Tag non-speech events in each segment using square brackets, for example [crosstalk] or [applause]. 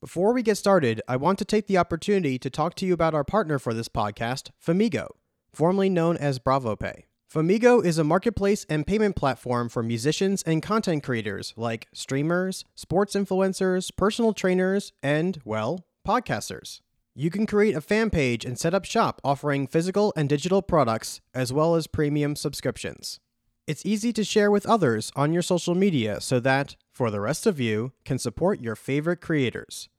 Before we get started, I want to take the opportunity to talk to you about our partner for this podcast, Famigo, formerly known as BravoPay. Famigo is a marketplace and payment platform for musicians and content creators like streamers, sports influencers, personal trainers, and, well, podcasters. You can create a fan page and set up shop offering physical and digital products as well as premium subscriptions. It's easy to share with others on your social media so that, for the rest of you, can support your favorite creators.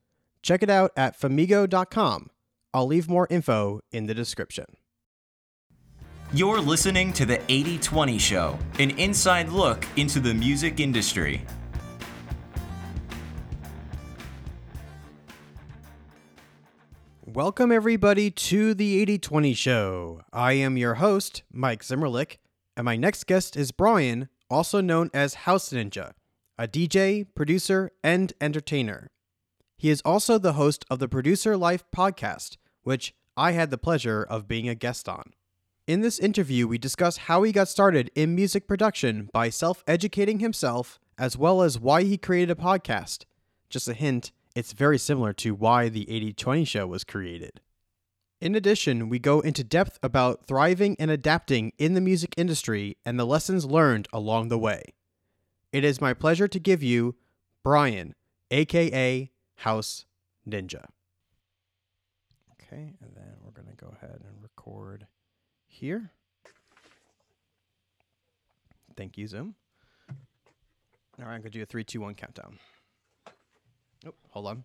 Check it out at famigo.com. I'll leave more info in the description. You're listening to the 8020 Show, an inside look into the music industry. Welcome, everybody, to the 8020 Show. I am your host, Mike Zimmerlich, and my next guest is Brian, also known as House Ninja, a DJ, producer, and entertainer. He is also the host of the Producer Life podcast, which I had the pleasure of being a guest on. In this interview, we discuss how he got started in music production by self educating himself, as well as why he created a podcast. Just a hint, it's very similar to why the 8020 show was created. In addition, we go into depth about thriving and adapting in the music industry and the lessons learned along the way. It is my pleasure to give you Brian, aka House Ninja. Okay, and then we're going to go ahead and record here. Thank you, Zoom. All right, I'm going to do a three, two, one countdown. Oh, hold on.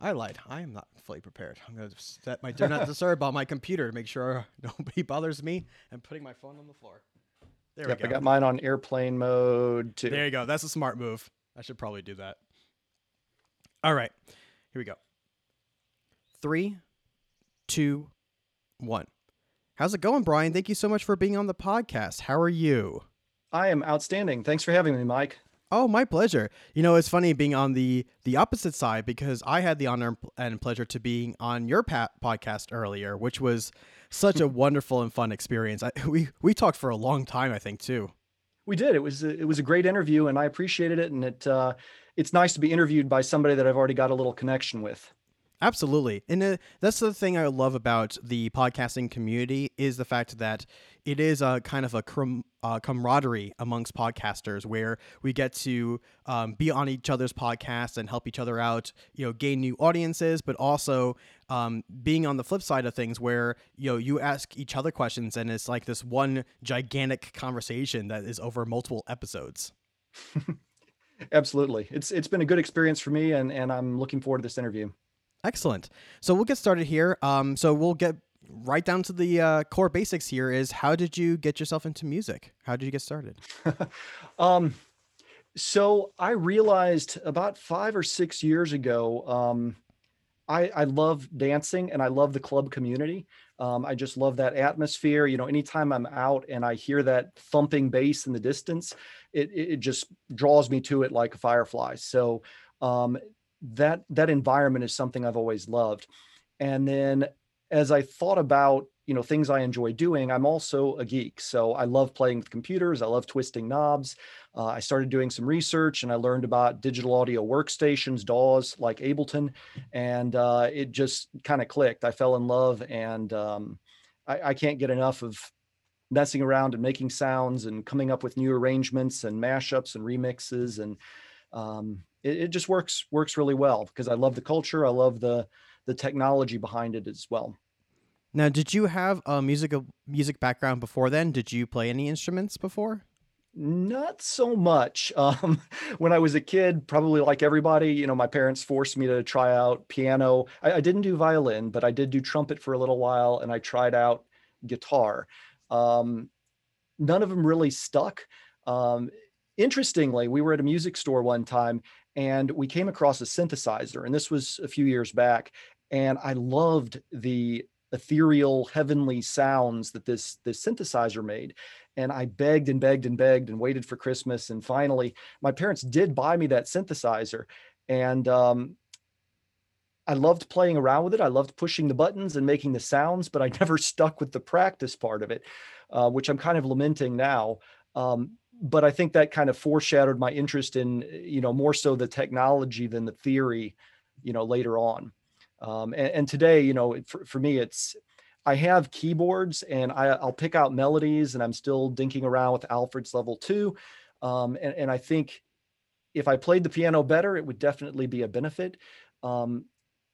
I lied. I am not fully prepared. I'm going to set my do not disturb on my computer to make sure [laughs] nobody bothers me and putting my phone on the floor. There yep, we go. I got mine on airplane mode too. There you go. That's a smart move. I should probably do that. All right. Here we go. Three, two, one. How's it going, Brian? Thank you so much for being on the podcast. How are you? I am outstanding. Thanks for having me, Mike. Oh, my pleasure. You know, it's funny being on the the opposite side because I had the honor and pleasure to being on your pa- podcast earlier, which was such a [laughs] wonderful and fun experience. I, we we talked for a long time, I think, too. We did. It was a, it was a great interview, and I appreciated it. And it uh, it's nice to be interviewed by somebody that I've already got a little connection with. Absolutely. And uh, that's the thing I love about the podcasting community is the fact that it is a kind of a uh, camaraderie amongst podcasters where we get to um, be on each other's podcasts and help each other out, you know, gain new audiences, but also um, being on the flip side of things where, you know, you ask each other questions and it's like this one gigantic conversation that is over multiple episodes. [laughs] Absolutely. It's it's been a good experience for me and and I'm looking forward to this interview. Excellent. So we'll get started here. Um, so we'll get right down to the uh, core basics here is how did you get yourself into music? How did you get started? [laughs] um, so I realized about five or six years ago, um, I, I love dancing and I love the club community. Um, I just love that atmosphere. You know, anytime I'm out and I hear that thumping bass in the distance, it, it just draws me to it like a firefly. So um, that that environment is something I've always loved. And then as I thought about you know things I enjoy doing, I'm also a geek. So I love playing with computers. I love twisting knobs. Uh, I started doing some research and I learned about digital audio workstations, DAWs like Ableton, and uh, it just kind of clicked. I fell in love, and um, I, I can't get enough of messing around and making sounds and coming up with new arrangements and mashups and remixes and um, it, it, just works works really well because I love the culture. I love the the technology behind it as well. Now, did you have a music music background before then? Did you play any instruments before? Not so much. [laughs] Um, when I was a kid, probably like everybody, you know, my parents forced me to try out piano. I, I didn't do violin, but I did do trumpet for a little while, and I tried out guitar. Um, none of them really stuck. Um, interestingly, we were at a music store one time and we came across a synthesizer, and this was a few years back. And I loved the ethereal, heavenly sounds that this this synthesizer made. And I begged and begged and begged and waited for Christmas. And finally, my parents did buy me that synthesizer. And um, I loved playing around with it. I loved pushing the buttons and making the sounds, but I [laughs] never stuck with the practice part of it, uh, which I'm kind of lamenting now. Um, but I think that kind of foreshadowed my interest in, you know, more so the technology than the theory you know, later on. Um, and, and today, you know, for, for me, it's I have keyboards and I, will pick out melodies and I'm still dinking around with Alfred's level two. Um, and, and, I think if I played the piano better, it would definitely be a benefit. Um,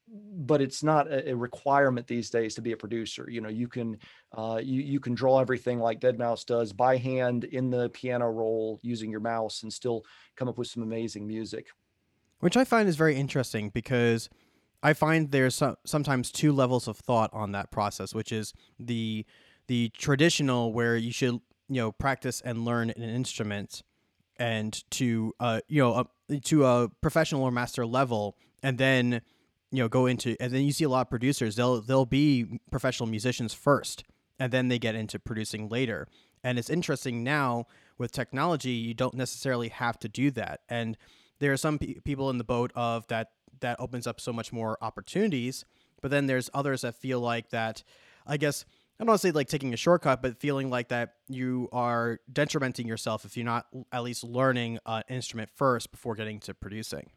but it's not a, requirement these days to be a producer. You know, you can uh, you you can draw everything like deadmau5 does by hand in the piano roll using your mouse and still come up with some amazing music. Which I find is very interesting because I find there's some, sometimes two levels of thought on that process, which is the the traditional where you should you know practice and learn an instrument and to uh you know a, to a professional or master level and then you know go into and then you see a lot of producers they'll they'll be professional musicians first and then they get into producing later and it's interesting now with technology you don't necessarily have to do that and there are some pe- people in the boat of that that opens up so much more opportunities. But then there's others that feel like that, I guess, I don't want to say like taking a shortcut, but feeling like that you are detrimenting yourself if you're not at least learning an instrument first before getting to producing.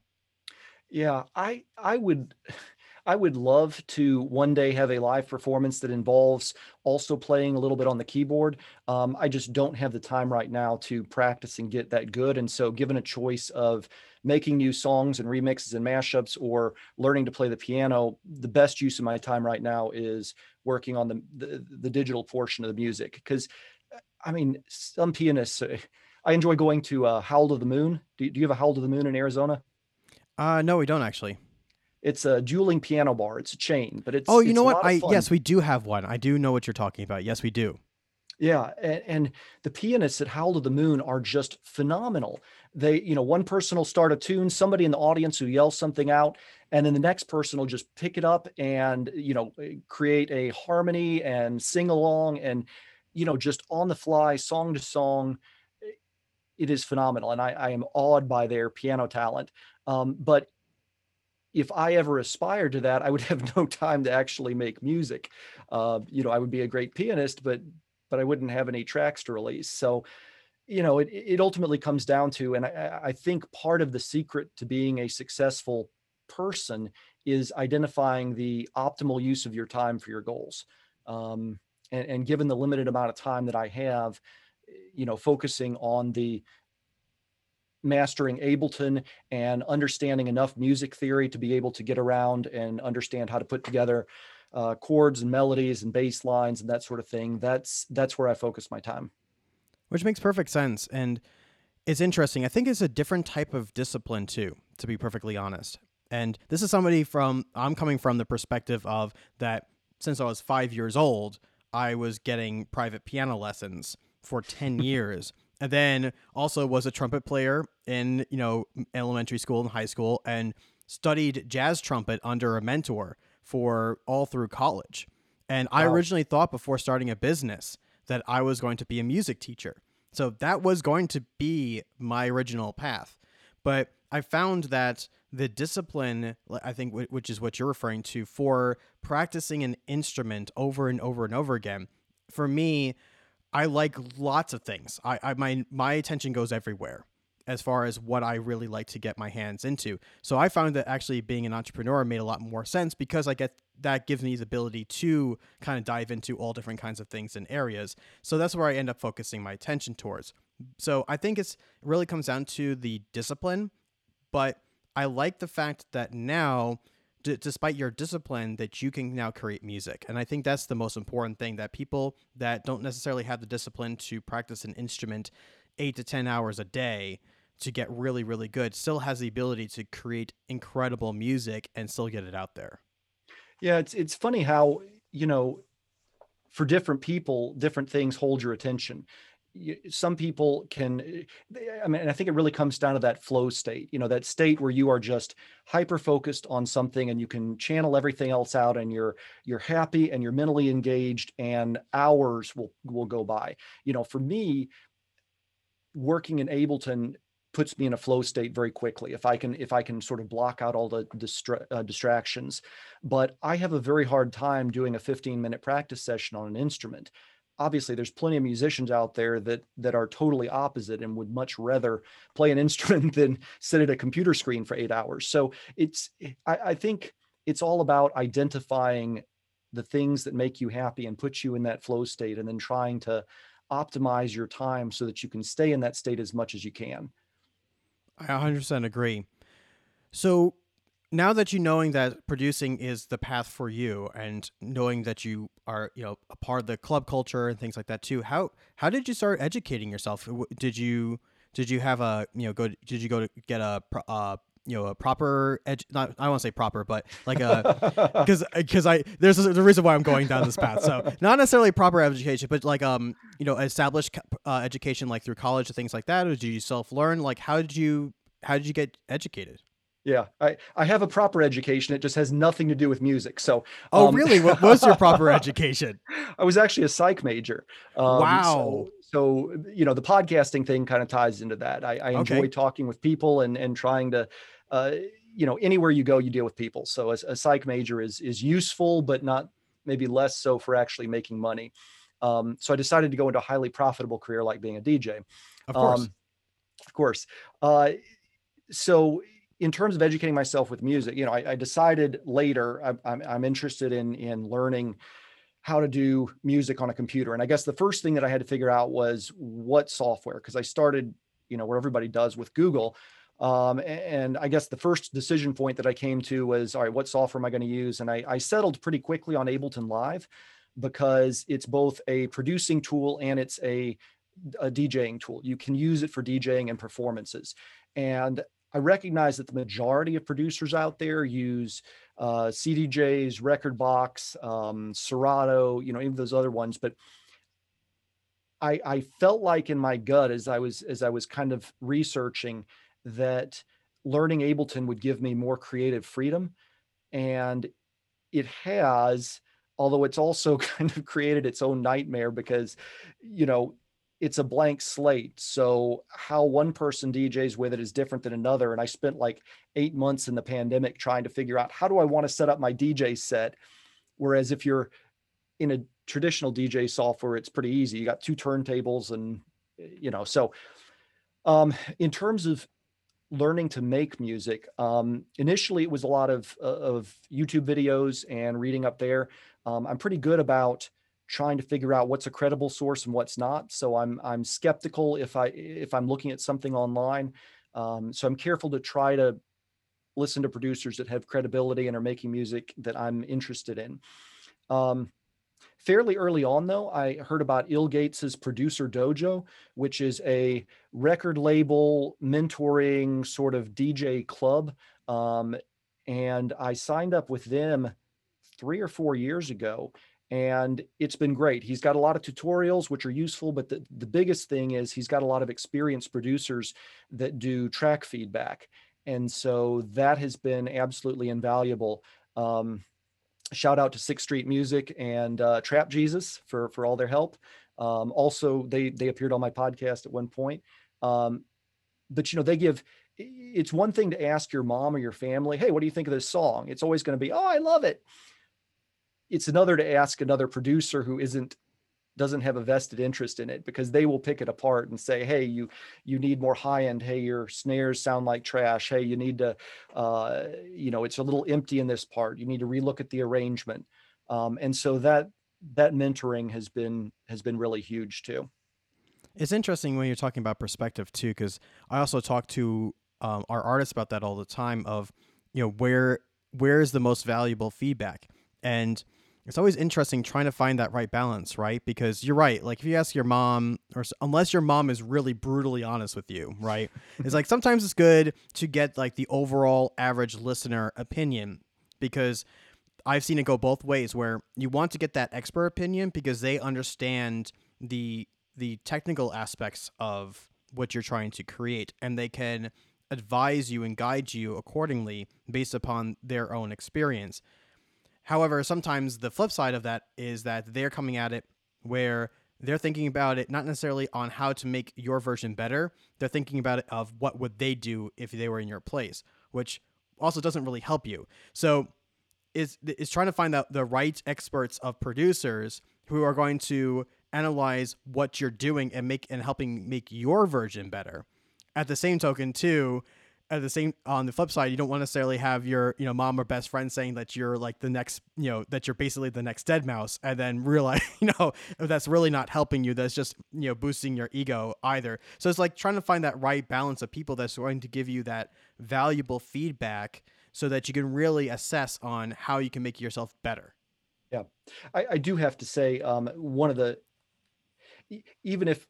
Yeah, I I would [sighs] I would love to one day have a live performance that involves also playing a little bit on the keyboard. Um, I just don't have the time right now to practice and get that good. And so, given a choice of making new songs and remixes and mashups or learning to play the piano, the best use of my time right now is working on the the, the digital portion of the music. Because, I mean, some pianists. I enjoy going to uh, Howl to the Moon. Do, do you have a Howl to the Moon in Arizona? Uh, no, we don't actually. It's a dueling piano bar. It's a chain, but it's oh, you it's know what? I yes, we do have one. I do know what you're talking about. Yes, we do. Yeah, and, and, the pianists at Howl to the Moon are just phenomenal. They, you know, one person will start a tune, somebody in the audience who yells something out, and then the next person will just pick it up and you know eh, create a harmony and sing along and you know just on the fly, song to song. Eh, it is phenomenal, and I, I am awed by their piano talent. Um, but if I ever aspired to that, I would [laughs] have no time to actually make music. Uh, you know, I would be a great pianist, but but I wouldn't have any tracks to release. So, you know, it it ultimately comes down to, and I, I think part of the secret to being a successful person is identifying the optimal use of your time for your goals. Um, and, and given the limited amount of time that I have, you know, focusing on the mastering Ableton and understanding enough music theory to be able to get around and understand how to put together uh, chords and melodies and bass lines and that sort of thing. That's that's where I focus my time. Which makes perfect sense, and it's interesting. I think it's a different type of discipline too, to be perfectly honest. And this is somebody from I'm coming from the perspective of that since I was five years old, I was getting private piano lessons for 10 [laughs] years and then also was a trumpet player in you know elementary school and high school and studied jazz trumpet under a mentor for all through college. And wow. i originally thought before starting a business that i was going to be a music teacher. So that was going to be my original path. But i found that the discipline i think which is what you're referring to for practicing an instrument over and over and over again for me I like lots of things. I, I my my attention goes everywhere as far as what I really like to get my hands into. So I found that actually being an entrepreneur made a lot more sense because I get that gives me the ability to kind of dive into all different kinds of things and areas. So that's where I end up focusing my attention towards. So I think it's really comes down to the discipline, but I like the fact that now d- despite your discipline that you can now create music. And i think that's the most important thing that people that don't necessarily have the discipline to practice an instrument 8 to 10 hours a day to get really really good still has the ability to create incredible music and still get it out there. Yeah it's it's funny how you know for different people different things hold your attention some people can eh, i mean i think it really comes down to that flow state you know that state where you are just hyper focused on something and you can channel everything else out and you're you're happy and you're mentally engaged and hours will will go by. You know for me working in ableton puts me in a flow state very quickly if i can if i can sort of block out all the distra- uh, distractions. But i have a very hard time doing a 15 minute practice session on an instrument obviously there's plenty of musicians out there that that are totally opposite and would much rather play an [laughs] instrument than sit at a computer screen for eight hours. So it's I, I think it's all about identifying the things that make you happy and put you in that flow state and then trying to optimize your time so that you can stay in that state as much as you can. I 100% agree. So now that you knowing that producing is the path for you and knowing that you are you know a part of the club culture and things like that too how how did you start educating yourself? Did you did you have a you know go did you go to get a uh, you know a proper edge not i won't want to say proper but like a [laughs] because because i there's a, the reason why i'm going down this path. So not necessarily proper education but like um you know established uh, education like through college and things like that or did you self learn like how did you how did you get educated yeah, I, I have a proper education. It just has nothing to do with music. So, oh, um, really? What was your proper education? [laughs] I was actually a psych major. Um, wow. So, so, you know, the podcasting thing kind of ties into that. I, I enjoy okay. talking with people and and trying to, uh, you know, anywhere you go, you deal with people. So, a, a psych major is is useful, but not maybe less so for actually making money. Um, so, I decided to go into a highly profitable career like being a DJ. Of course. Um, of course. Uh, so in terms of educating myself with music, you know, I, I decided later I, I'm, I'm interested in in learning how to do music on a computer. And I guess the first thing that I had to figure out was what software, because I started, you know, where everybody does with Google. Um, and I guess the first decision point that I came to was, all right, what software am I going to use? And I, I settled pretty quickly on Ableton Live because it's both a producing tool and it's a, a DJing tool. You can use it for DJing and performances. And I recognize that the majority of producers out there use uh, CDJs, Rekordbox, um, Serato, you know, of those other ones. But I, I felt like in my gut as I was as I was kind of researching that learning Ableton would give me more creative freedom, and it has. Although it's also [laughs] kind of created its own nightmare because, you know, it's a blank slate. So how one person DJs with it is different than another. And I spent like eight months in the pandemic trying to figure out how do I want to set up my DJ set. Whereas if you're in a traditional DJ software, it's pretty easy. You got two turntables and you know, so um, in terms of learning to make music, um, initially it was a lot of, of YouTube videos and reading up there. Um, I'm pretty good about trying to figure out what's a credible source and what's not. So I'm I'm skeptical if I if I'm looking at something online. Um, so I'm careful to try to listen to producers that have credibility and are making music that I'm interested in. Um, fairly early on, though, I heard about ill Gates's Producer Dojo, which is a record label mentoring sort of DJ club. Um, and I signed up with them three or four years ago and it's been great. He's got a lot of tutorials which are useful, but the, the biggest thing is he's got a lot of experienced producers that do track feedback. And so that has been absolutely invaluable. Um, shout out to Sixth Street Music and uh, Trap Jesus for for all their help. Um, also, they they appeared on my podcast at one point. Um, but you know, they give. It's one thing to ask your mom or your family, "Hey, what do you think of this song?" It's always going to be, "Oh, I love it." It's another to ask another producer who isn't doesn't have a vested interest in it because they will pick it apart and say hey you you need more high end hey your snares sound like trash. Hey you need to uh, you know it's a little empty in this part. You need to relook at the arrangement. Um, and so that that mentoring has been has been really huge too. It's interesting when you're talking about perspective too because i also talk to um, our artists about that all the time of you know where where is the most valuable feedback? And it's always interesting trying to find that right balance, right? Because you're right. Like if you ask your mom, or unless your mom is really brutally honest with you, right? it's like [laughs] sometimes it's good to get like the overall average listener opinion because I've seen it go both ways where you want to get that expert opinion because they understand the the technical aspects of what you're trying to create and they can advise you and guide you accordingly based upon their own experience. However, sometimes the flip side of that is that they're coming at it where they're thinking about it not necessarily on how to make your version better. They're thinking about it of what would they do if they were in your place, which also doesn't really help you. So is is trying to find out the right experts of producers who are going to analyze what you're doing and make and helping make your version better. At the same token, too, at the same on the flip side, you don't want to necessarily have your you know mom or best friend saying that you're like the next you know that you're basically the next deadmau5, and then [laughs] realize you know that's really not helping you. That's just you know boosting your ego either. So it's like trying to find that right balance of people that's going to give you that valuable feedback so that you can really assess on how you can make yourself better. Yeah, I, I do have to say um, one of the even if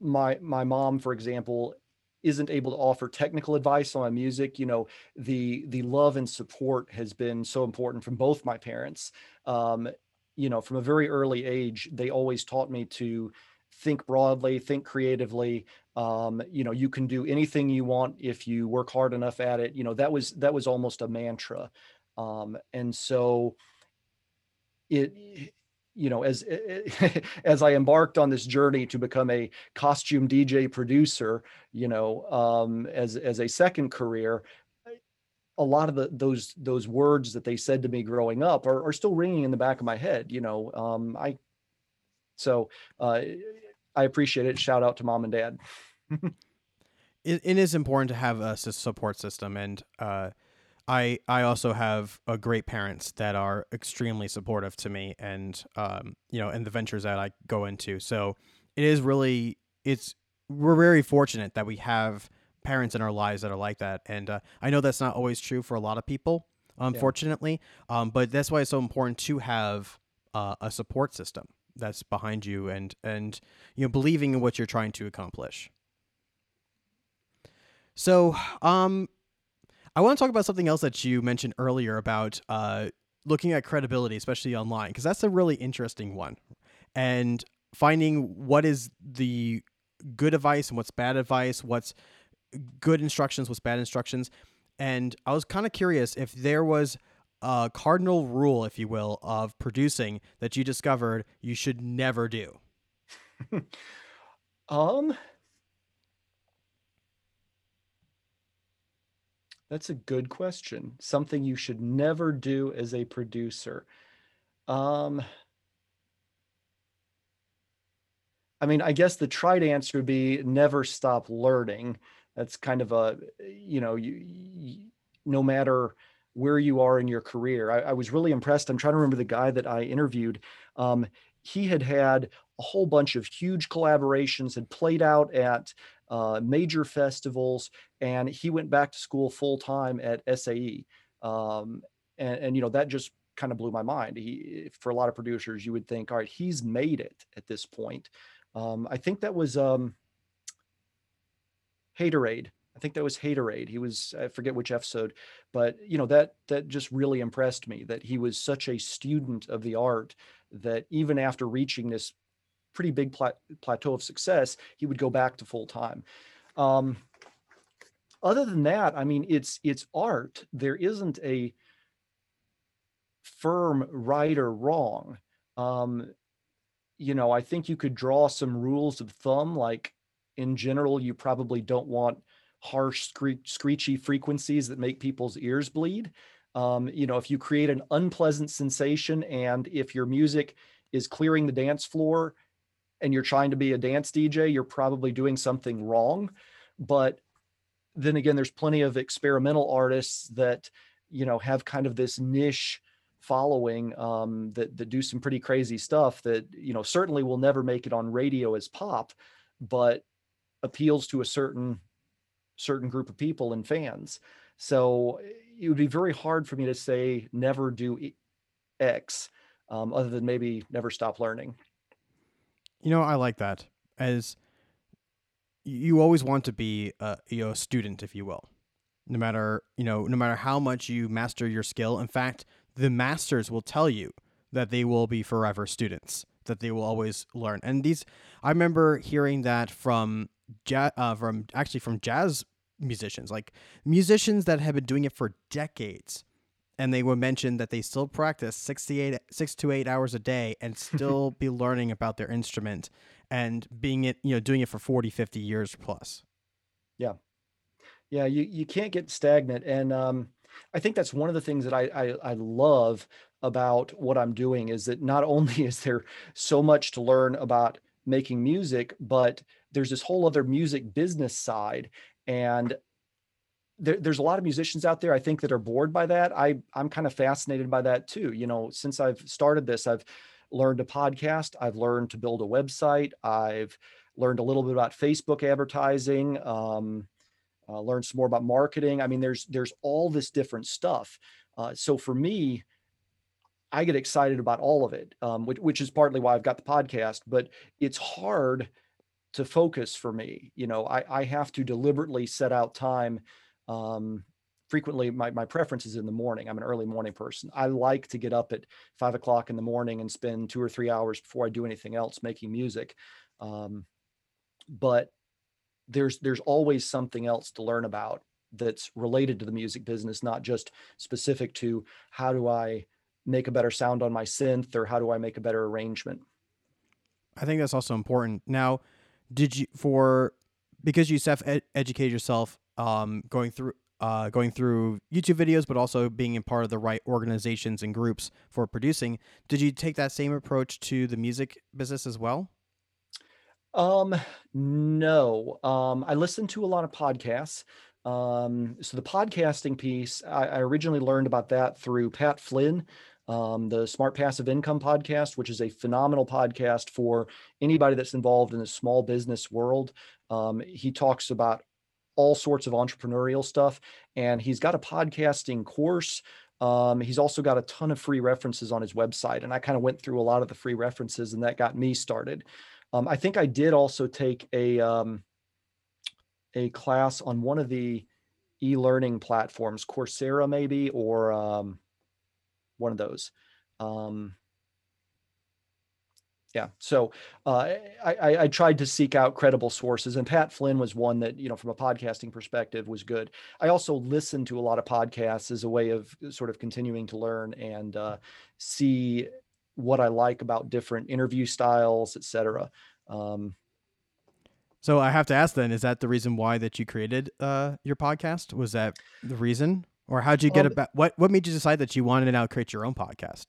my my mom, for example, isn't able to offer technical advice on my music you know the the love and support has been so important from both my parents. Um, you know from a very early age they always taught me to think broadly think creatively. Um, you know you can do anything you want if you work hard enough at it. You know that was that was almost a mantra. Um, and so it you know as [laughs] as i embarked on this journey to become a costume dj producer you know um as as a second career a lot of the those those words that they said to me growing up are, are still ringing in the back of my head you know um i so uh i appreciate it. Shout out to mom and dad. [laughs] It, it is important to have a support system and uh I I also have a great parents that are extremely supportive to me and um you know and the ventures that I go into. So it is really it's we're very fortunate that we have parents in our lives that are like that and uh, I know that's not always true for a lot of people unfortunately yeah. um but that's why it's so important to have uh, a support system that's behind you and and you know believing in what you're trying to accomplish. So, um I want to talk about something else that you mentioned earlier about uh, looking at credibility, especially online, because that's a really interesting one. And finding what is the good advice and what's bad advice, what's good instructions, what's bad instructions. And I was kind of curious if there was a cardinal rule, if you will, of producing that you discovered you should never do. [laughs] um, That's a good question. Something you should never do as a producer. Um, I mean, I guess the tried answer would be never stop learning. That's kind of a, you know, you, you no matter where you are in your career. I, I, was really impressed. I'm trying to remember the guy that I interviewed. Um, he had had a whole bunch of huge collaborations, had played out at uh, major festivals, and he went back to school full time at SAE. Um, and, and, you know, that just kind of blew my mind. He, for a lot of producers, you would think, all right, he's made it at this point. Um, I think that was um, Haterade. I think that was Haterade. He was, I forget which episode, but you know, that, that just really impressed me that he was such a student of the art that even after reaching this pretty big pla- plateau of success, he would go back to full time. Um, other than that, I mean, it's it's art. There isn't a firm right or wrong. Um, you know, I think you could draw some rules of thumb, like in general, you probably don't want harsh, scree- screechy frequencies that make people's ears bleed. Um, you know, if you create an unpleasant sensation and if your music is clearing the dance floor and you're trying to be a dance DJ, you're probably doing something wrong. But then again, there's plenty of experimental artists that, you know, have kind of this niche following um, that that do some pretty crazy stuff that you know certainly will never make it on radio as pop, but appeals to a certain certain group of people and fans. So it would be very hard for me to say never do X, um, other than maybe never stop learning. You know, I like that. As you always want to be a you know, student, if you will. No matter you know, no matter how much you master your skill. In fact, the masters will tell you that they will be forever students. That they will always learn. And these, I remember hearing that from jazz, uh, from actually from jazz musicians, like musicians that have been doing it for decades and they would mention that they still practice 68 6 to 8 hours a day and [laughs] still be learning about their instrument and being it you know doing it for 40 50 years plus. Yeah. Yeah you you can't get stagnant. And um i think that's one of the things that i i, I love about what i'm doing is that not [laughs] only is there so much to learn about making music, but there's this whole other music business side. And there, there's a lot of musicians out there, I think, that are bored by that. I, I'm kind of fascinated by that too. You know, since I've started this, I've learned a podcast, I've learned to build a website, I've learned a little bit about Facebook advertising, um, uh, learned some more about marketing. I mean, there's there's all this different stuff. Uh, so for me, I get excited about all of it, um, which, which is partly why I've got the podcast. But it's hard to focus for me. You know, I, I have to deliberately set out time. Um, frequently, my, my preference is in the morning. I'm an early morning person. I like to get up at five o'clock in the morning and spend two or three hours before I do anything else making music. Um, but there's there's always something else to learn about that's related to the music business, not just specific to how do I make a better sound on my synth or how do I make a better arrangement. I think that's also important. Now, did you for because you self educate yourself um, going through uh, going through YouTube videos, but also being in part of the right organizations and groups for producing. Did you take that same approach to the music business as well? Um, no. Um, I listen to a lot of podcasts. Um, so the podcasting piece, I, I originally learned about that through Pat Flynn, um, the Smart Passive Income podcast, which is a phenomenal podcast for anybody that's involved in the small business world. Um, he talks about all sorts of entrepreneurial stuff, and he's got a podcasting course. Um, he's also got a ton of free references on his website, and I kind of went through a lot of the free references, and that got me started. Um, I think I did also take a um, a class on one of the e-learning platforms, Coursera maybe, or um, one of those. Um, yeah, so uh, I, I, tried to seek out credible sources, and Pat Flynn was one that you know, from a podcasting perspective, was good. I also listened to a lot of podcasts as a way of sort of continuing to learn and uh, see what I like about different interview styles, et cetera. Um, so I have to ask then, is that the reason why that you created uh, your podcast? Was that the reason? Or how'd you get um, about what what made you decide that you wanted to now create your own podcast?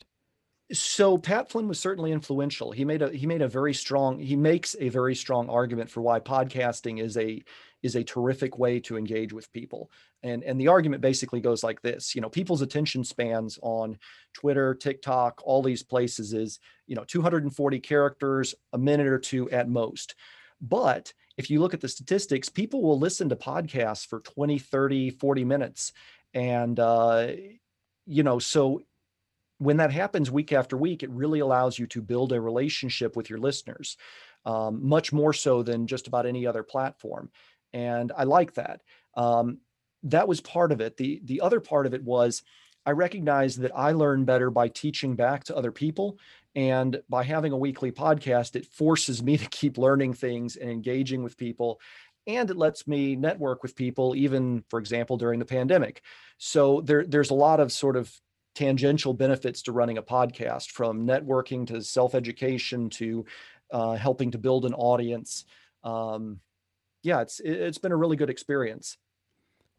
So Pat Flynn was certainly influential. He made a he made a very strong he makes a very strong argument for why podcasting is a is a terrific way to engage with people. And and the argument basically goes like this, you know, people's attention spans on Twitter, TikTok, all these places is, you know, 240 characters, a minute or two at most. But if you look at the statistics, people will listen to podcasts for 20, 30, 40 minutes. And, uh, you know, so when that happens week after week, it really allows you to build a relationship with your listeners, um, much more so than just about any other platform. And I like that. Um, that was part of it. The, the other part of it was I recognized that I learn better by teaching back to other people. And by having a weekly podcast, it forces me [laughs] to keep learning things and engaging with people. And it lets me network with people, even, for example, during the pandemic. So there, there's a lot of sort of tangential benefits to running a podcast from networking to self education to uh, helping to build an audience. Um, yeah, it's it's been a really good experience.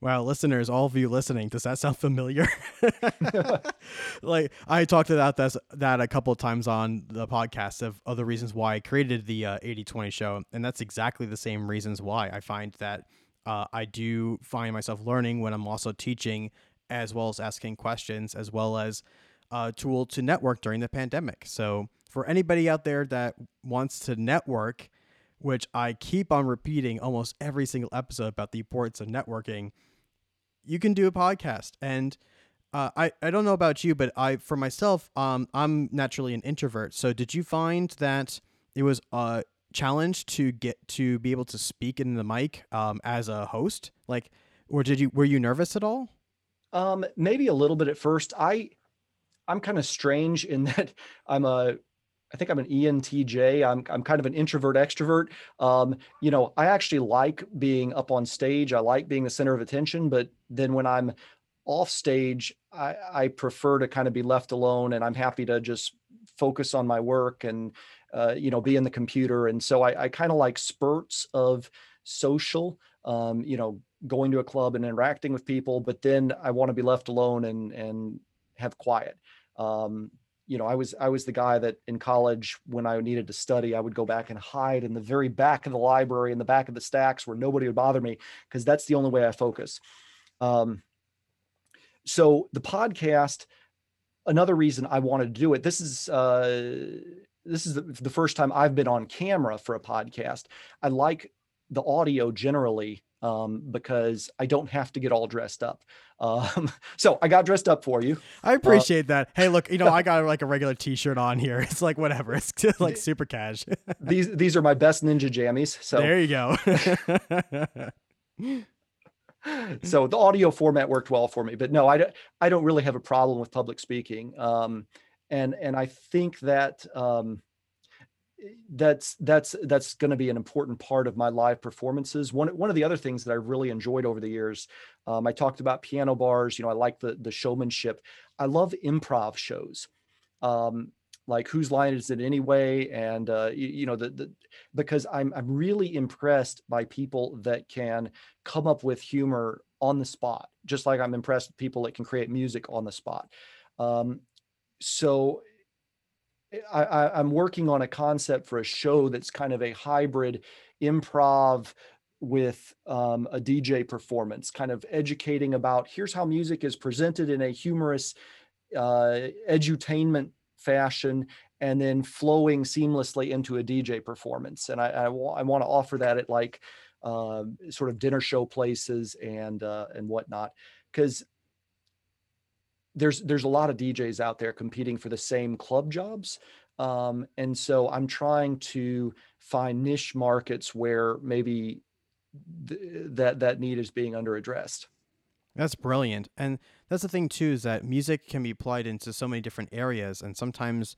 Wow, listeners, all of you listening, does that sound familiar? [laughs] [laughs] like I talked about that that a couple of times on the podcast of other reasons why I created the uh, 80-20 show, and that's exactly the same reasons why I find that uh, I do find myself learning when I'm also teaching, as well as asking questions, as well as a tool to network during the pandemic. So for anybody out there that wants to network, which I keep on repeating almost every single episode about the importance of networking you can do a podcast and uh, I, I don't know about you, but I for myself, um, I'm naturally an introvert. So did you find that it was a challenge to get to be able to speak in the mic um, as a host? Like, or did you were you nervous at all? Um, maybe a little bit at first. I I'm kind of strange in [laughs] that I'm a I think I'm an ENTJ. I'm I'm kind of an introvert extrovert. Um, you know, I actually like being up on stage. I like being the center of attention, but then when I'm off stage, I, I prefer to kind of be left alone and I'm happy to just focus on my work and uh, you know, be in the computer. And so I, I kind of like spurts of social, um, you know, going to a club and interacting with people, but then I want to be left alone and and have quiet. Um, you know, I was I was the guy that in college when I needed to study, I would go back and hide in the very back of the library, in the back of the stacks where nobody would bother me, because that's the only way I focus. Um, so the podcast, another reason I wanted to do it. This is uh, this is the, the first time I've been on camera for a podcast. I like the audio generally um, because I don't have to get all dressed up. [laughs] Um, so I got dressed up for you. I uh, appreciate uh, that. Hey, look, you know, I got like a regular T-shirt on here. [laughs] It's like whatever. It's [laughs] like super cash. these these are my best ninja jammies. So there you go. so the audio format worked well for me, but no, I don't. I don't really have a problem with public speaking. Um, and and I think that um, that's that's that's going to be an important part of my live performances. One one of the other things that I really enjoyed over the years, um, I talked about piano bars. You know, I like the the showmanship. I love improv shows, um, like whose line is it anyway? And uh, you, you, know, the, the because I'm I'm really impressed by people that can come up with humor on the spot, just like I'm impressed with people that can create music on the spot. Um, so I, am working on a concept for a show that's kind of a hybrid improv with um, a DJ performance, kind of educating about here's how music is presented in a humorous, uh, edutainment fashion, and then flowing seamlessly into a DJ performance. And I, I, w- I want to offer that at like uh, sort of dinner show places and uh, and whatnot, because there's there's a lot of DJs out there competing for the same club jobs. Um, and so I'm trying to find niche markets where maybe th- that that need is being under addressed. That's brilliant. And that's the thing too is that music can be applied into so many different areas and sometimes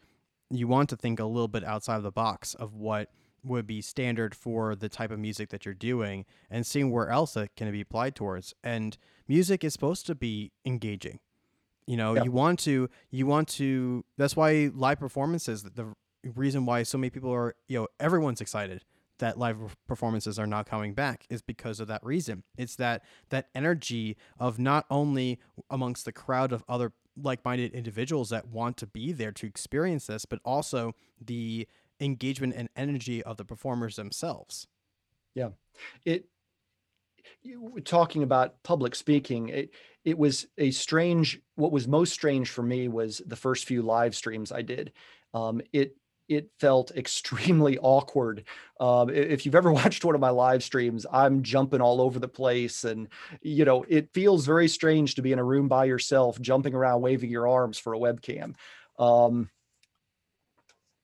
you want to think a little bit outside of the box of what would be standard for the type of music that you're doing and seeing where else it can be applied towards. And music is supposed to be engaging. You know, you want to you want to that's why live performances the reason why so many people are, you know, everyone's excited that live performances are not coming back is because of that reason. It's that that energy of not only amongst the crowd of other like-minded individuals that want to be there to experience this, but also the engagement and energy of the performers themselves. Yeah. It talking about public speaking, it it was a strange. What was most strange for me was the first few live streams I did. Um, it it felt [laughs] extremely awkward. Um, if you've ever [laughs] watched one of my live streams, I'm jumping all over the place, and you know it feels very strange to be in a room by yourself, jumping around, waving your arms for a webcam. Um,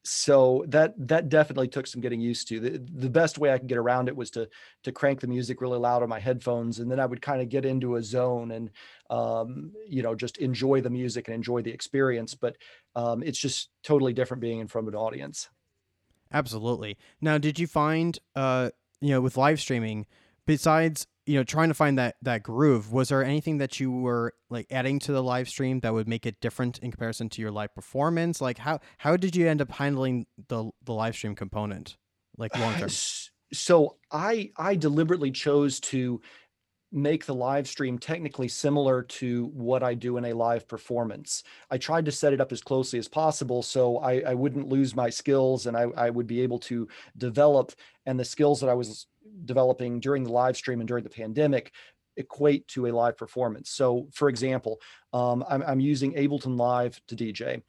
so that that definitely took some getting used to. The, the best way I could get around it was to to crank the music really loud on my headphones, and then I would kind of get into a zone and um, you know just enjoy the music and enjoy the experience. But um, it's just totally different being in front of an audience. Absolutely. Now, did you find uh, you know with live streaming besides you know trying to find that that groove was there anything that you were like adding to the live stream that would make it different in comparison to your live performance like how how did you end up handling the the live stream component like long term [sighs] so i i deliberately chose to make the live stream technically similar to what I do in a live performance. I tried to set it up as closely as possible so I, I wouldn't lose my skills and I, I would be able to develop and the skills that I was developing during the live stream and during the pandemic equate to a live performance. So, for example, um, I'm, I'm, using Ableton Live to DJ.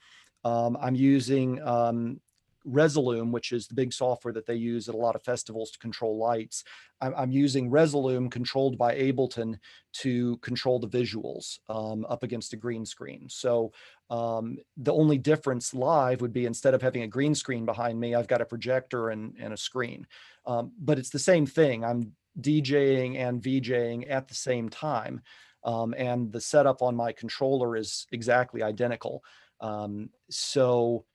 Um, I'm using um, Resolume, which is the big software that they use at a lot of festivals to control lights. I'm, I'm using Resolume controlled by Ableton to control the visuals um, up against a green screen. So um, the only difference live would be instead of having a green screen behind me, I've got a projector and, and a screen. Um, but it's the same thing. I'm DJing and VJing at the same time. Um, and the setup on my controller is exactly identical. Um, so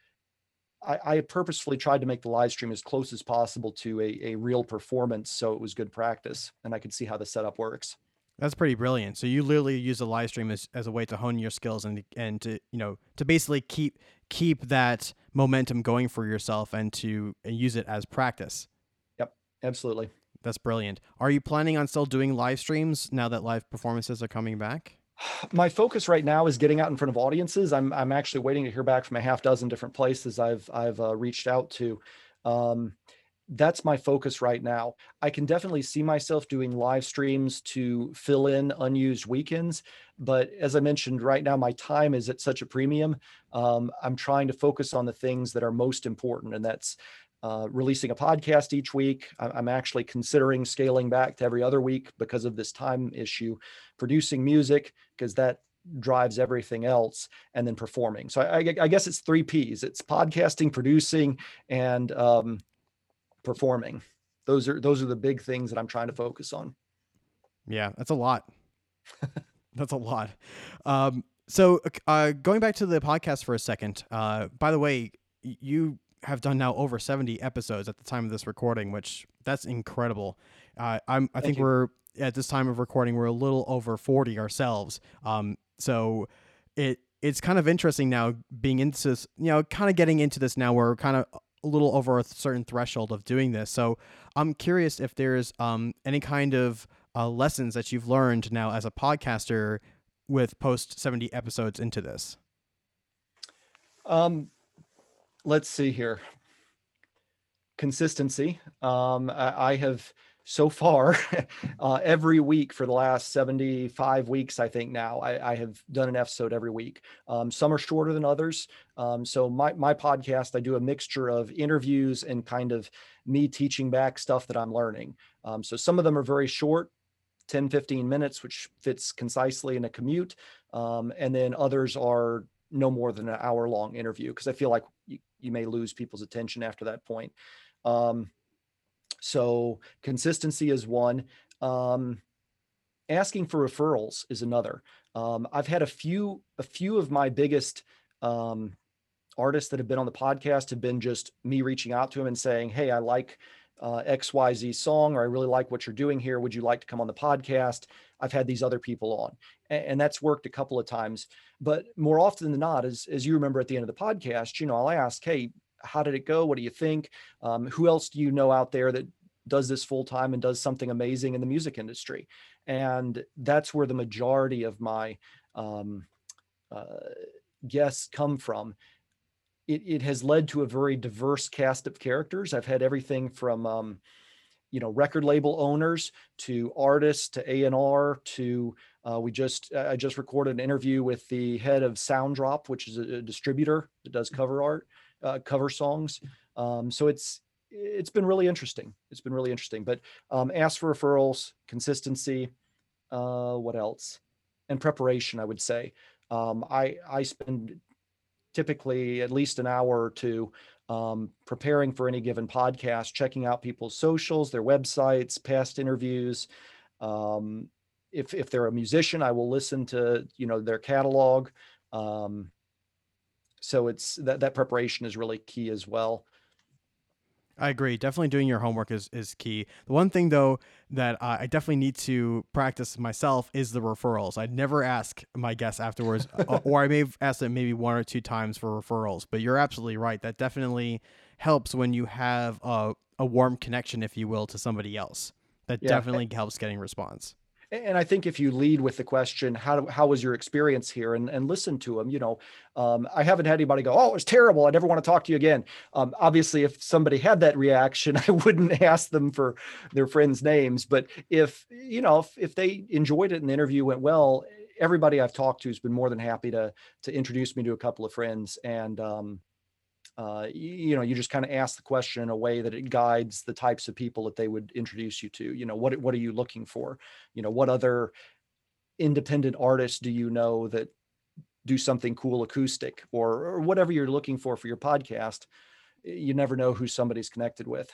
I, I, purposefully tried to make the live stream as close as possible to a, a real performance so it was good practice and I could see how the setup works. That's pretty brilliant. So you literally use the live stream as, as a way to hone your skills and and to you know to basically keep keep that momentum going for yourself and to and use it as practice. Yep, absolutely. That's brilliant. Are you planning on still doing live streams now that live performances are coming back? My focus right now is getting out in front of audiences. I'm I'm actually waiting to hear back from a half dozen different places I've I've uh, reached out to. Um, that's my focus right now. I can definitely see myself doing live streams to fill in unused weekends. But as I mentioned, right now my time is at such a premium. Um, I'm trying to focus on the things that are most important, and that's uh, releasing a podcast each week. I'm actually considering scaling back to every other week because of this time issue, producing music, because that drives everything else, and then performing. So I, I, guess it's three P's it's podcasting, producing, and um, performing. Those are those are the big things that I'm trying to focus on. Yeah, that's a lot. [laughs] that's a lot. Um, so uh, going back to the podcast for a second. Uh, by the way, you have done now over 70 episodes at the time of this recording, which that's incredible. Uh, I'm I Thank think you. we're at this time of recording we're a little over 40 ourselves. Um, so it it's kind of interesting now being into this, you know, kind of getting into this now. We're kind of a little over a certain threshold of doing this. So I'm curious if there's um, any kind of uh, lessons that you've learned now as a podcaster with post 70 episodes into this. Um, let's see here. Consistency. Um, I, I have so far [laughs] uh, every week for the last 75 weeks i think now i, I have done an episode every week um, some are shorter than others um, so my, my podcast i do a mixture of interviews and kind of me teaching back stuff that i'm learning um, so some of them are very short 10 15 minutes which fits concisely in a commute um, and then others are no more than an hour long interview because i feel like you, may lose people's attention after that point um, so consistency is one. Um, asking for referrals is another. Um, I've had a few a few of my biggest um, artists that have been on the podcast have been just me reaching out to them and saying, "Hey, I like uh, XYZ song, or I really like what you're doing here. Would you like to come on the podcast?" I've had these other people on, and, and that's worked a couple of times. But more often than not, as as you remember at the end of the podcast, you know, I'll ask, "Hey, how did it go? What do you think? Um, who else do you know out there that does this full time and does something amazing in the music industry? And that's where the majority of my um, uh, guests come from. It, it, has led to a very diverse cast of characters. I've had everything from um, you know record label owners to artists to A&R to uh, we just I just recorded an interview with the head of Soundrop, which is a, a distributor that does cover art uh, cover songs. Um, so it's it's been really interesting. It's been really interesting. But um, ask for referrals, consistency. Uh, what else? And preparation, I would say. Um, I I spend typically at least an hour or two um, preparing for any given podcast, checking out people's socials, their websites, past interviews. Um, if if they're a musician, I will listen to you know their catalog. Um, so it's that that preparation is really key as well. I agree. Definitely doing your homework is, is key. The one thing though that uh, I definitely need to practice myself is the referrals. I'd never ask my guests afterwards, [laughs] uh, or I may have asked them maybe one or two times for referrals. But you're absolutely right. That definitely helps when you have a, a warm connection, if you will, to somebody else. That yeah. definitely helps getting response and I think if you lead with the question, how how was your experience here, and and listen to them, you know, um, I haven't had anybody go, oh, it was terrible. I never want to talk to you again. Um, obviously, if somebody had that reaction, [laughs] I wouldn't ask them for their friends' names. But if you know, if, if they enjoyed it and the interview went well, everybody I've talked to has been more than happy to to introduce me to a couple of friends, and um, uh, you know, you just kind of ask the question in a way that it guides the types of people that they would introduce you to. You know, what what are you looking for? You know, what other independent artists do you know that do something cool acoustic or, or whatever you're looking for for your podcast? You never know who somebody's connected with.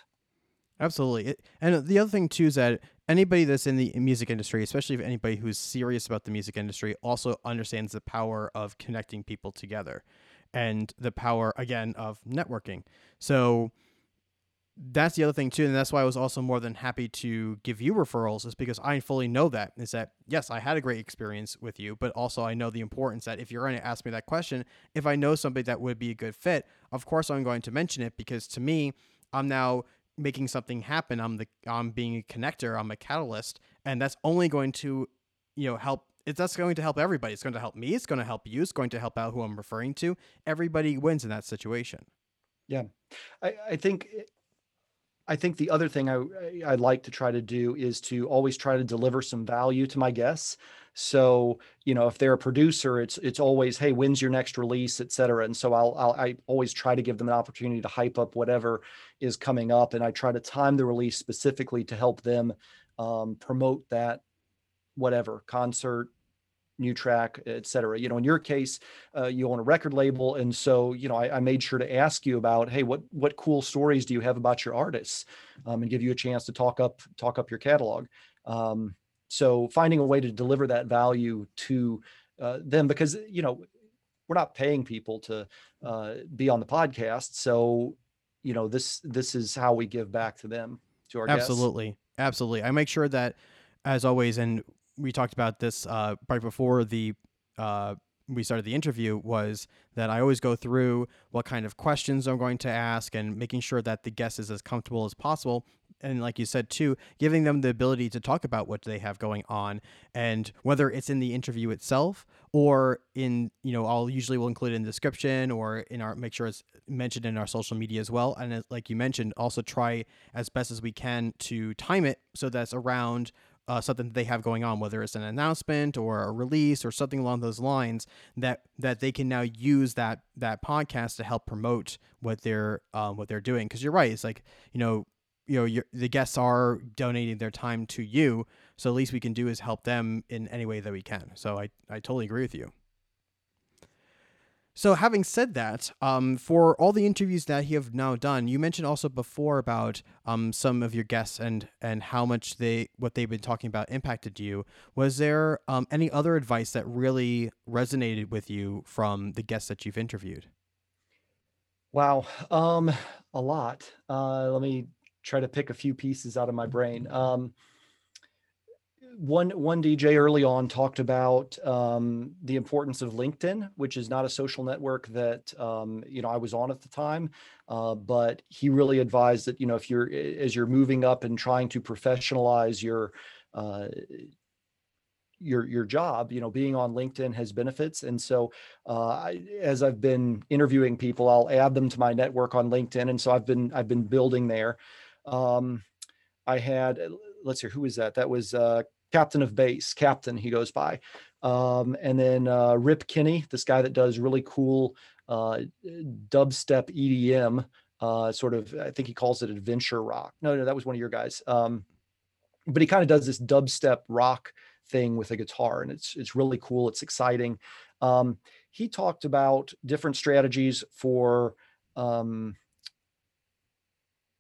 Absolutely. And the other thing too is that anybody that's in the music industry, especially if anybody who's serious about the music industry, also understands the power of connecting people together and the power again of networking. So that's the other thing too, and that's why I was also more than happy to give you referrals, is because I fully know that is that yes, I had a great experience with you, but also I know the importance that if you're going to ask me that question, if I know somebody that would be a good fit, of course I'm going to mention it because to me, I'm now making something happen. I'm the I'm being a connector. I'm a catalyst, and that's only going to you know help it, that's going to help everybody. It's going to help me. It's going to help you. It's going to help out who I'm referring to. Everybody wins in that situation. Yeah, I, I think I think the other thing I I like to try to do is to always try to deliver some value to my guests. So you know, if they're a producer, it's it's always hey, when's your next release, et cetera. And so I'll, I'll I always try to give them an opportunity to hype up whatever is coming up, and I try to time the release specifically to help them um, promote that whatever concert new track, et cetera. You know, in your case, uh, you own a record label, and so you know, I, I, made sure to ask you about, hey, what what cool stories do you have about your artists, um, and give you a chance to talk up talk up your catalog. Um, so finding a way to deliver that value to uh, them, because you know, we're not paying people to uh, be on the podcast, so you know, this this is how we give back to them to our absolutely, guests. absolutely. I make sure that as always, and we talked about this uh, right before the uh, we started the interview was that I always go through what kind of questions I'm going to ask and making sure that the guest is as comfortable as possible. And like you said too, giving them the ability to talk about what they have going on and whether it's in the interview itself or in, you know, I'll usually will include in the description or in our make sure it's mentioned in our social media as well. And like you mentioned, also try as best as we can to time it so that's around uh, something that they have going on, whether it's an announcement or a release or something along those lines, that that they can now use that that podcast to help promote what they're um, what they're doing. Because you're right, it's like you know you know the guests are donating their time to you, so the least we can do is help them in any way that we can. So I I totally agree with you. So, having said that, um, for all the interviews that you have now done, you mentioned also before about um, some of your guests and and how much they what they've been talking about impacted you. Was there um, any other advice that really resonated with you from the guests that you've interviewed? Wow, um, a lot. Uh, let me try to pick a few pieces out of my brain. One one DJ early on talked about um, the importance of LinkedIn, which is not a social network that um, you know I was on at the time, uh, but he really advised that you know if you're as you're moving up and trying to professionalize your uh, your your job you know being on linkedin has benefits. And so uh, I, as i've been interviewing people i'll add them to my network on linkedin. And so i've been i've been building there. Um, i had let's see who was that? That was uh, captain of bass, captain he goes by. Um, and then uh, Rip Kinney, this guy that does really cool uh, dubstep EDM, uh, sort of, I think he calls it adventure rock. No, no, that was one of your guys. Um, but he kind of does this dubstep rock thing with a guitar, and it's it's really cool. It's exciting. Um, he talked about different strategies for um,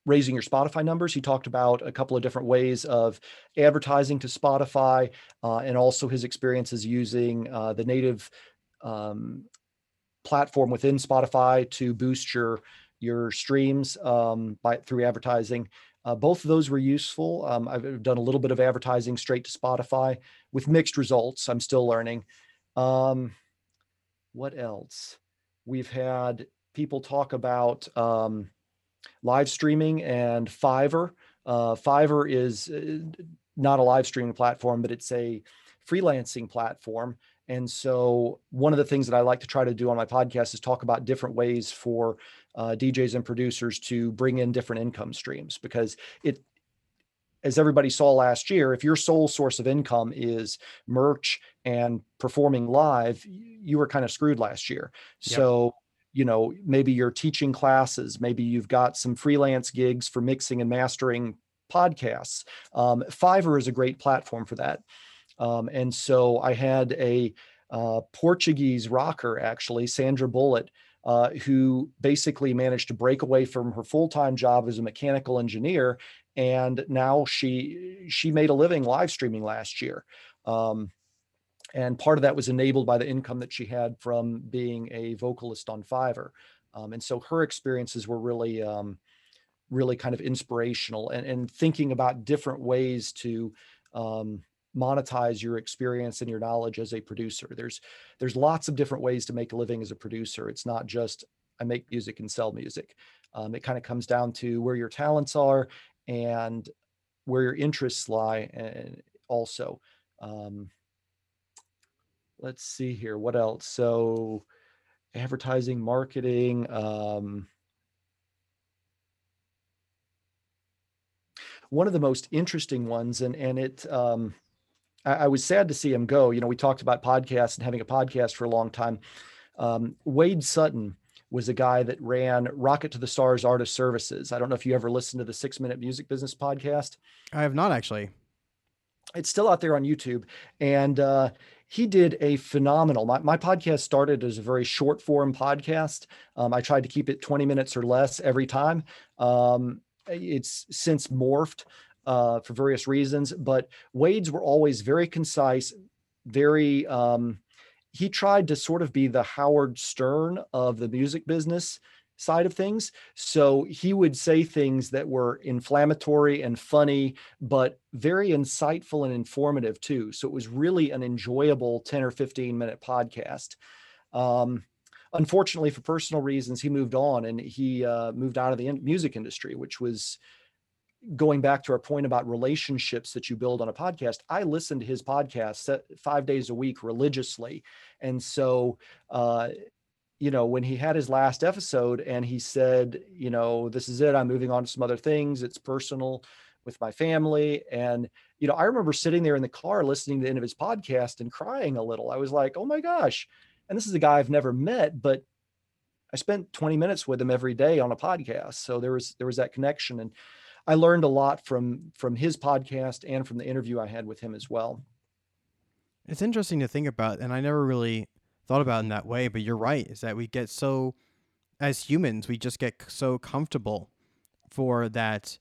raising your Spotify numbers. He talked about a couple of different ways of advertising to Spotify uh, and also his experiences using uh, the native um, platform within Spotify to boost your your streams um, by through advertising. Uh, both of those were useful. Um, I've done a little bit of advertising straight to Spotify with mixed results. I'm still learning. Um, what else? We've had people talk about um, live streaming and Fiverr. Uh, Fiverr is uh, not a live streaming platform, but it's a freelancing platform. And so, one of the things that I like to try to do on my podcast is talk about different ways for uh, DJs and producers to bring in different income streams because it, as everybody saw last year, if your sole source of income is merch and performing live, you were kind of screwed last year. Yep. So, you know maybe you're teaching classes maybe you've got some freelance gigs for mixing and mastering podcasts. Um, fiverr is a great platform for that. Um, and so i had a uh, portuguese rocker actually sandra bullet uh, who basically managed to break away from her full-time job as a mechanical engineer and now she she made a living live streaming last year. Um, and part of that was enabled by the income that she had from being a vocalist on Fiverr. Um, and so her experiences were really, um, really kind of inspirational and, and thinking about different ways to um, monetize your experience and your knowledge as a producer. There's there's lots of different ways to make a living as a producer. It's not just I make music and sell music. Um, it kind of comes down to where your talents are and where your interests lie, and also. Um, let's see here. What else? So advertising, marketing, um, one of the most interesting ones, and and it um, I, I, was sad to see him go. You know, we talked about podcasts and having a podcast for a long time. Um, Wade Sutton was a guy that ran Rocket to the Stars Artist Services. I don't know if you ever listened to the Six Minute Music Business podcast. I have not actually. It's still out there on YouTube, and uh, he did a phenomenal. My, my podcast started as a very short form podcast. Um, I tried to keep it 20 minutes or less every time. Um, it's since morphed uh, for various reasons, but Wade's were always very concise, very. Um, he tried to sort of be the Howard Stern of the music business side of things. So he would say things that were inflammatory and funny, but very insightful and informative too. So it was really an enjoyable 10 or 15 minute podcast. Um, unfortunately, for personal reasons, he moved on and he uh, moved out of the music industry, which was going back to our point about relationships that you build on a podcast. I listened to his podcast five days a week religiously. And so, uh, you know, when he had his last episode and he said, you know, this is it, I'm moving on to some other things, it's personal with my family. And, you know, I remember sitting there in the car listening to the end of his podcast and crying a little. I was like, oh my gosh, and this is a guy I've never met, but I spent 20 minutes with him every day on a podcast. So there was there was that connection and I learned a lot from from his podcast and from the interview I had with him as well. It's interesting to think about and I never really thought about in that way, but you're right is that we get so as humans, we just get so comfortable for that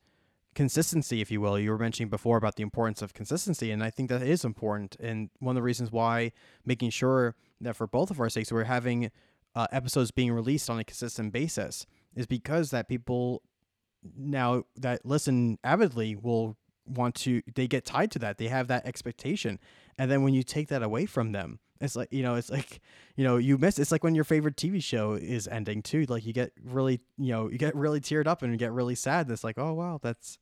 consistency, if you will. You were mentioning before about the importance of consistency, and I think that is important. And one of the reasons why making sure that for both of our sakes we're having uh, episodes being released on a consistent basis is because that people now that listen avidly will want to they get tied to that they have that expectation and then when you take that away from them it's like you know it's like you know you miss it's like when your favorite tv show is ending too like you get really you know you get really teared up and you get really sad it's like oh wow that's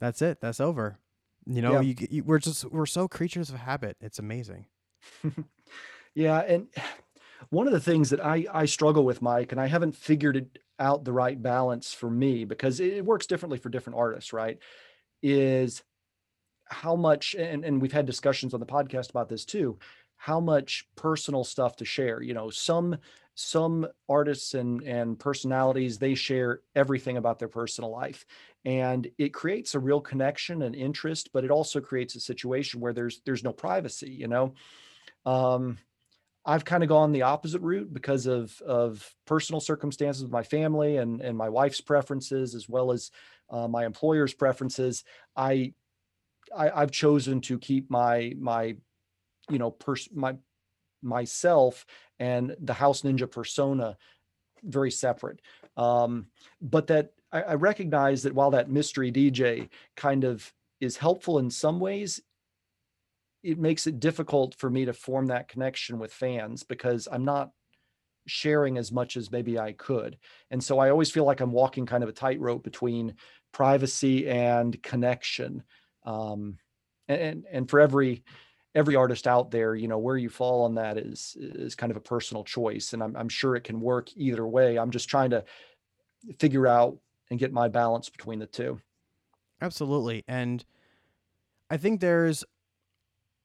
that's it that's over you know yeah. you, you, we're just we're so creatures of habit it's amazing [laughs] yeah and [sighs] one of the things that i i struggle with mike and i haven't figured it out the right balance for me because it works differently for different artists right is how much and, and we've had discussions on the podcast about this too how much personal stuff to share you know some some artists and and personalities they share everything about their personal life and it creates a real connection and interest but it also creates a situation where there's there's no privacy you know um I've kind of gone the opposite route because of of personal circumstances with my family and and my wife's preferences as well as uh, my employer's preferences. I, I have chosen to keep my my you know pers- my myself and the house ninja persona very separate. Um, but that I, I recognize that while that mystery dj kind of is helpful in some ways it makes it difficult for me to form that connection with fans because i'm not sharing as much as maybe i could. And so i always feel like i'm walking kind of a tightrope between privacy and connection. Um, and and for every every artist out there, you know, where you fall on that is is kind of a personal choice. And I'm I'm sure it can work either way. I'm just trying to figure out and get my balance between the two. Absolutely. And I think there's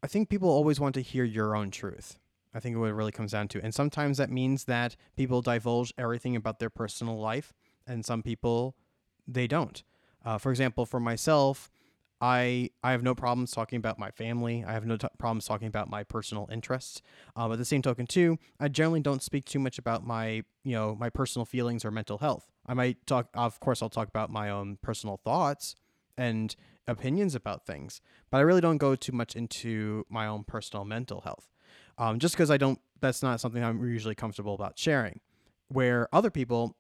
I think people always want to hear your own truth. I think what it really comes down to. And sometimes that means that people divulge everything about their personal life, and some people they don't. Uh, for example, for myself, I I have no problems talking about my family. I have no t- problems talking about my personal interests. Um, at the same token, too, I generally don't speak too much about my you know my personal feelings or mental health. I might talk, of course, I'll talk about my own personal thoughts and opinions about things, but I really don't go too much into my own personal mental health. Um, just because I don't, that's not something I'm usually comfortable about sharing. Where other people,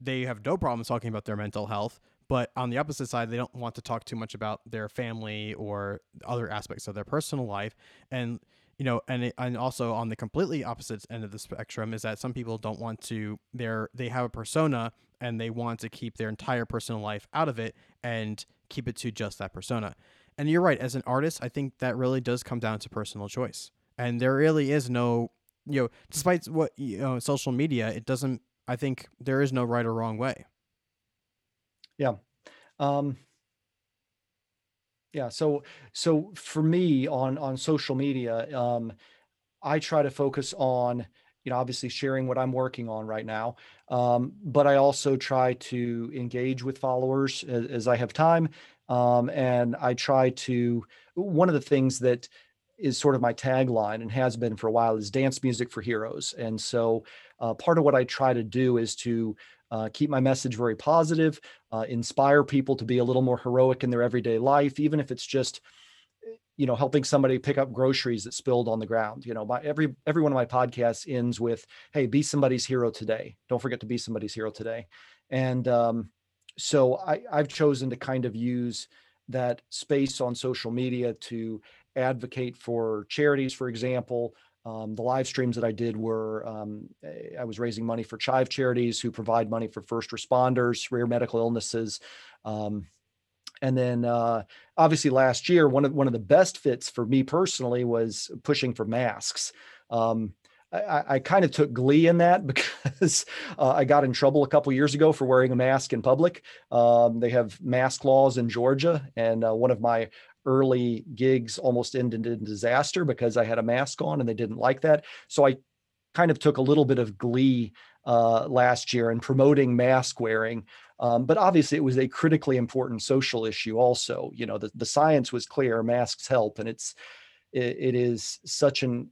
they have no problems talking about their mental health, but on the opposite side they don't want to talk too much about their family or other aspects of their personal life. And you know and it, and also on the completely opposite end of the spectrum is that some people don't want to they're they have a persona and they want to keep their entire personal life out of it and keep it to just that persona. And you're right as an artist i think that really does come down to personal choice. And there really is no you know despite what you know social media it doesn't i think there is no right or wrong way yeah. Um yeah so so for me on on social media um i try to focus on you know obviously sharing what i'm working on right now um, but i also try to engage with followers as, as i have time um, and i try to one of the things that is sort of my tagline and has been for a while is dance music for heroes and so uh, part of what i try to do is to uh, keep my message very positive uh, inspire people to be a little more heroic in their everyday life even if it's just you know helping somebody pick up groceries that spilled on the ground you know my every every one of my podcasts ends with hey be somebody's hero today. Don't forget to be somebody's hero today. And um, so I, i've chosen to kind of use that space on social media to advocate for charities for example um, the live streams that i did were um, i was raising money for chive charities who provide money for first responders rare medical illnesses um, and then uh, obviously last year, one of one of the best fits for me personally was pushing for masks. Um, I, I, kind of took glee in that [laughs] because uh, I got in trouble a couple years ago for wearing a mask in public. Um, they have mask laws in Georgia, and uh, one of my early gigs almost ended in disaster because I had a mask on and they didn't like that. So I kind of took a little bit of glee uh, last year in promoting mask wearing. Um, but obviously, it was a critically important social issue. Also, you know, the, the science was clear: masks help, and it's it, it is such an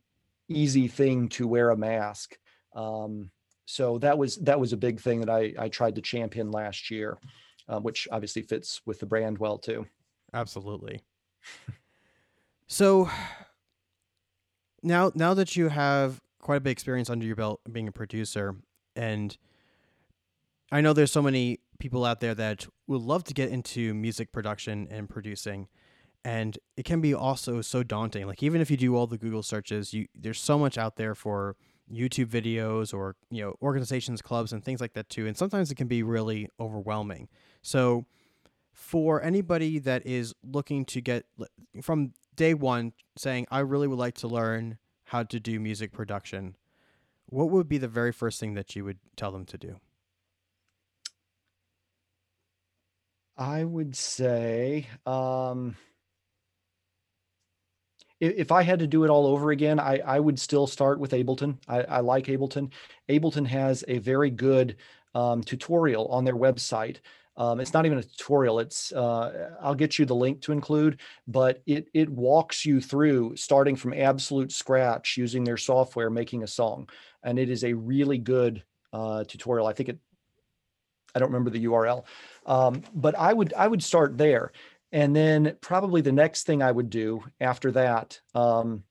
easy thing to wear a mask. Um, so that was that was a big thing that I I tried to champion last year, uh, which obviously fits with the brand well too. Absolutely. So now now that you have quite a bit of experience under your belt being a producer and I know there's so many people out there that would love to get into music production and producing and it can be also so daunting. Like even if you do all the google searches you there's so much out there for youtube videos or you know organizations clubs and things like that too and sometimes it can be really overwhelming. So for anybody that is looking to get from day one saying i really would like to learn how to do music production what would be the very first thing that you would tell them to do I would say, um, if, I had to do it all over again, I, I would still start with Ableton. I, I like Ableton. Ableton has a very good um, tutorial on their website. Um, it's not even a tutorial. It's uh, I'll get you the link to include, but it it walks you through starting from absolute scratch using their software, making a song, and it is a really good uh, tutorial. I think it I don't remember the URL, um, but I would I would start there, and then probably the next thing I would do after that. Um,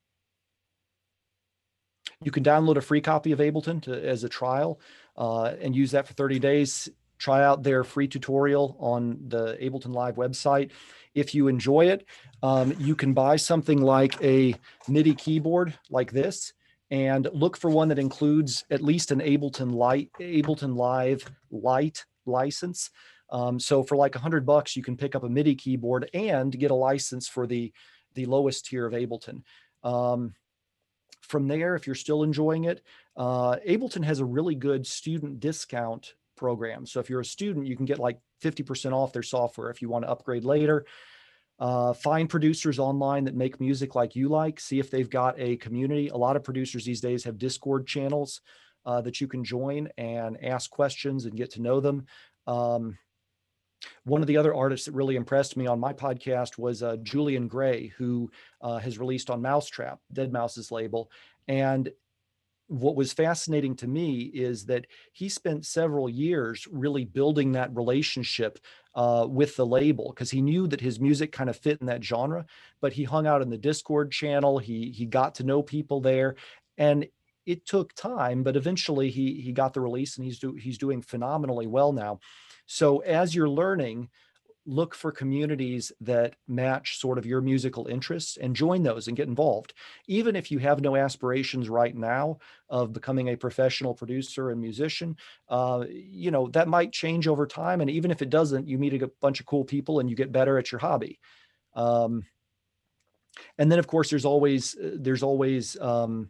you can download a free copy of Ableton to, as a trial uh, and use that for 30 days. Try out their free tutorial on the Ableton Live website. If you enjoy it, um, you can buy something like a MIDI keyboard like this and look for one that includes at least an Ableton Lite, Ableton Live Lite license. Um, so for like a hundred bucks, you can pick up a MIDI keyboard and get a license for the the lowest tier of Ableton. Um, from there, if you're still enjoying it, uh, Ableton has a really good student discount program. So if you're a student, you can get like 50% off their software if you want to upgrade later. Uh, find producers online that make music like you like. See if they've got a community. A lot of producers these days have Discord channels uh, that you can join and ask questions and get to know them. Um, one of the other artists that really impressed me on my podcast was uh, Julian Gray, who uh, has released on mau5trap, Dead Mouse's label. And what was fascinating to me is that he spent several years really building that relationship uh, with the label because he knew that his music kind of fit in that genre. But he hung out in the Discord channel. He he got to know people there, and it took time. But eventually, he he got the release, and he's do he's doing phenomenally well now. So as you're learning, look for communities that match sort of your musical interests and join those and get involved. Even if you have no aspirations right now of becoming a professional producer and musician, uh, you know, that might change over time. And even if it doesn't, you meet a bunch of cool people and you get better at your hobby. Um, and then of course there's always uh, there's always um,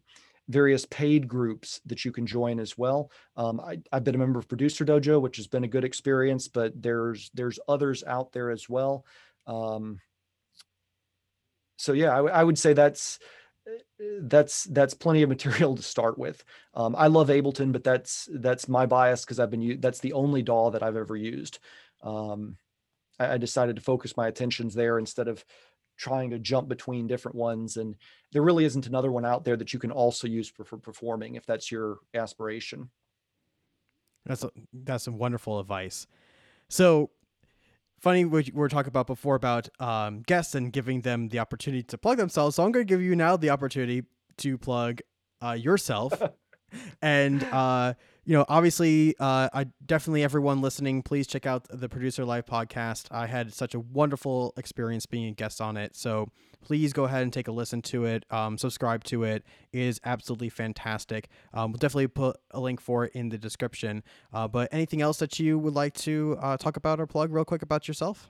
various paid groups that you can join as well. Um, I, have been a member of Producer Dojo, which has been a good experience, but there's there's others out there as well. Um, so yeah, I, I, would say that's that's that's plenty of material [laughs] to start with. Um, I love Ableton, but that's that's my bias because I've been that's the only DAW that I've ever used. Um, I, I decided to focus my attentions there instead of trying to jump between different ones and there really isn't another one out there that you can also use for, for performing if that's your aspiration. That's a, that's some wonderful advice. So funny what we were talking about before about um, guests and giving them the opportunity to plug themselves. So i'm going to give you now the opportunity to plug uh, yourself [laughs] and uh, you know, obviously, uh, I definitely everyone listening, please check out the Producer Life podcast. I had such a wonderful experience being a guest on it, so please go ahead and take a listen to it. Um, subscribe to it. it is absolutely fantastic. Um, we'll definitely put a link for it in the description. Uh, but anything else that you would like to uh, talk about or plug real quick about yourself?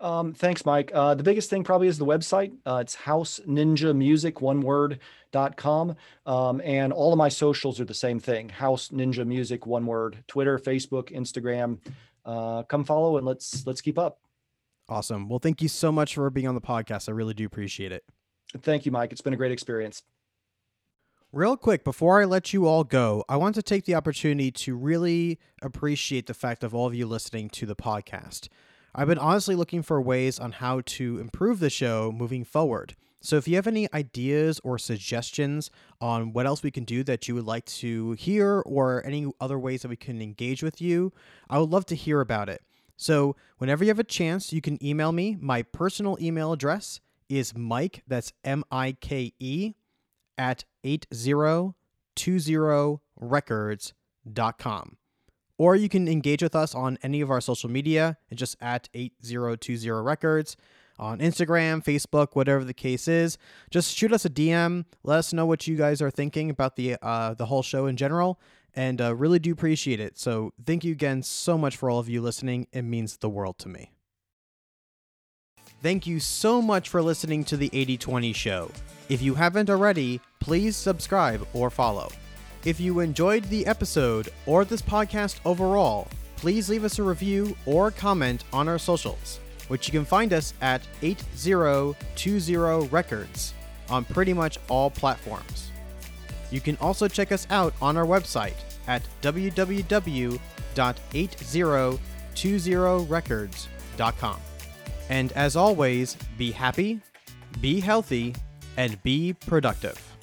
Um, thanks, Mike. Uh, the biggest thing probably is the website. Uh, it's House Ninja Music, one word, dot com. Um, and all of my socials are the same thing House Ninja Music, one word, Twitter, Facebook, Instagram. Uh, come follow and let's let's keep up. Awesome. Well, thank you so much for being on the podcast. I really do appreciate it. Thank you, Mike. It's been a great experience. Real quick, before I let you all go, I want to take the opportunity to really appreciate the fact of all of you listening to the podcast. I've been honestly looking for ways on how to improve the show moving forward. So if you have any ideas or suggestions on what else we can do that you would like to hear or any other ways that we can engage with you, I would love to hear about it. So whenever you have a chance, you can email me. My personal email address is Mike, that's M I K E, at 8020records.com. Or you can engage with us on any of our social media and just at 8020 records on Instagram, Facebook, whatever the case is. Just shoot us a DM. Let us know what you guys are thinking about the uh, the whole show in general, and uh, really do appreciate it. So thank you again so much for all of you listening. It means the world to me. Thank you so much for listening to the 8020 show. If you haven't already, please subscribe or follow. If you enjoyed the episode or this podcast overall, please leave us a review or comment on our socials, which you can find us at 8020 Records on pretty much all platforms. You can also check us out on our website at www.8020records.com. And as always, be happy, be healthy, and be productive.